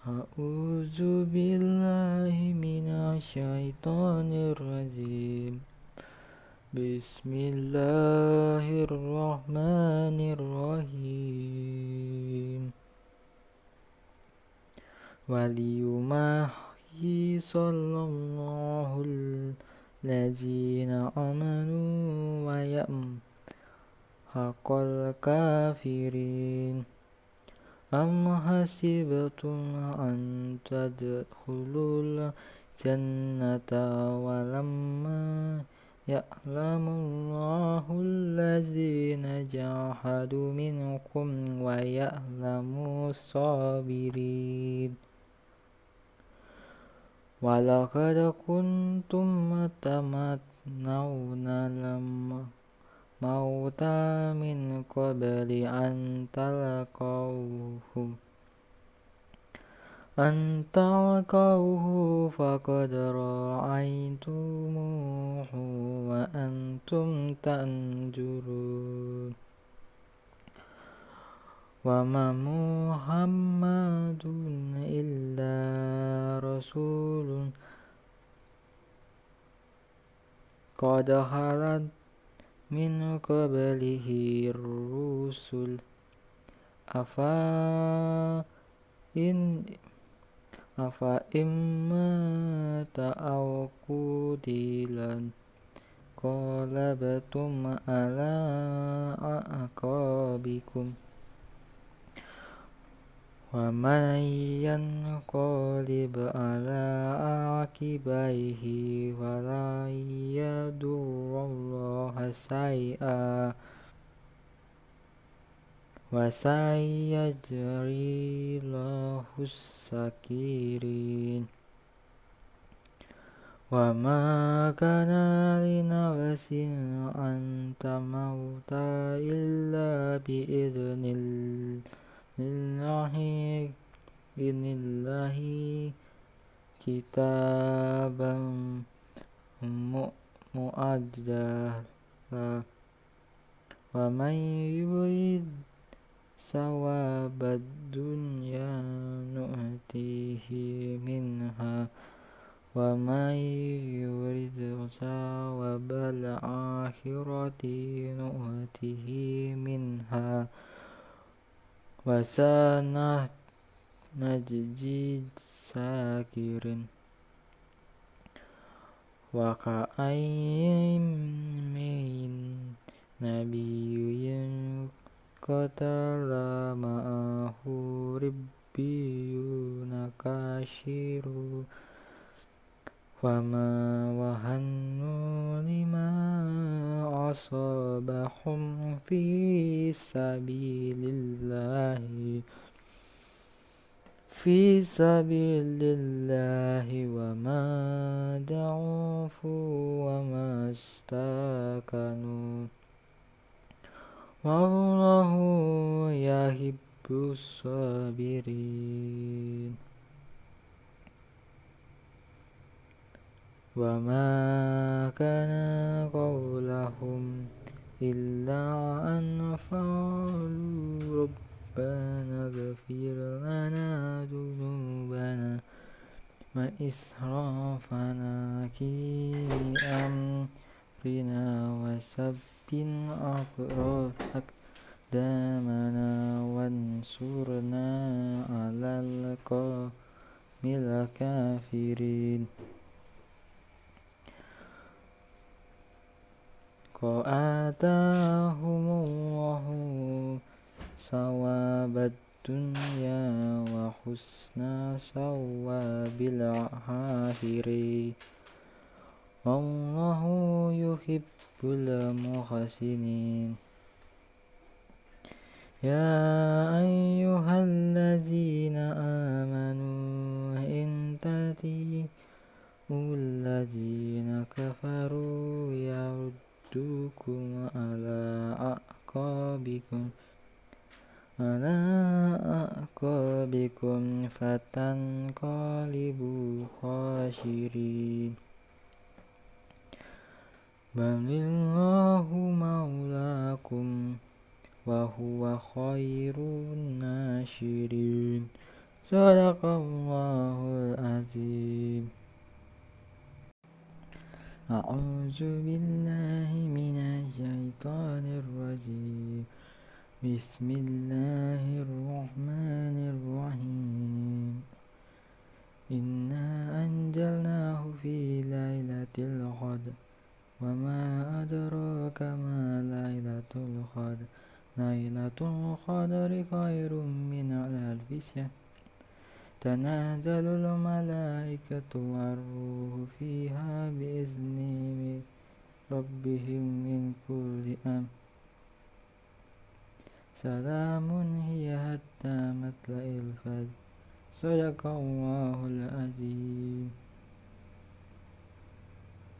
أعوذ بالله من الشيطان الرجيم. بسم الله الرحمن الرحيم. وليمحي صلى الله الذين آمنوا ويمحق الكافرين. أم حسبتم أن تدخلوا الجنة ولما يعلم الله الذين جاهدوا منكم ويعلم الصابرين ولقد كنتم تمنون لما mauta min qabli an talqauhu an talqauhu faqad ra'aitumuhu wa antum tanjurun wa ma muhammadun illa rasulun min qablihi rusul. Afa in afa imma ta'au kudilan. Qalabatum ala aqabikum. ومن ينقلب على عقبيه فلا يضر الله شيئا وسيجري الله الشاكرين وما كان لنفس أن تموت إلا بإذن الله inillahi kitabam mu'ajjala wa man yurid sawabad dunya nu'tihi minha wa man yurid sawabal akhirati nu'tihi minha wasanah najji sakirin. Wa ka'ayyim min nabiyyun qatala ma'ahu ribbiyuna kashiru wa ma wahannu أصابهم في سبيل الله. في سبيل الله وما ضعفوا وما استكانوا. والله يحب الصابرين. وما كان قولهم إلا أن قالوا ربنا اغفر لنا ذنوبنا وإسرافنا في أمرنا وثبت أقدامنا وانصرنا على القوم الكافرين وآتاهم الله ثواب الدنيا وحسن ثواب الآخرة والله يحب المحسنين يا أيها الذين آمنوا إن تطيعوا الذين كفروا يرد يردوكم على أعقابكم على أعقابكم فتنقلبوا خاسرين بل الله مولاكم وهو خير الناشرين صدق الله العظيم أعوذ بالله من الشيطان الرجيم بسم الله الرحمن الرحيم. إنا أنزلناه في ليلة القدر. وما أدراك ما ليلة القدر. ليلة القدر خير من ألف شهر تنازل الملائكة والروح فيها بإذن ربهم من كل أمر. سلام هي حتى مطلع الفجر. صدق الله العظيم.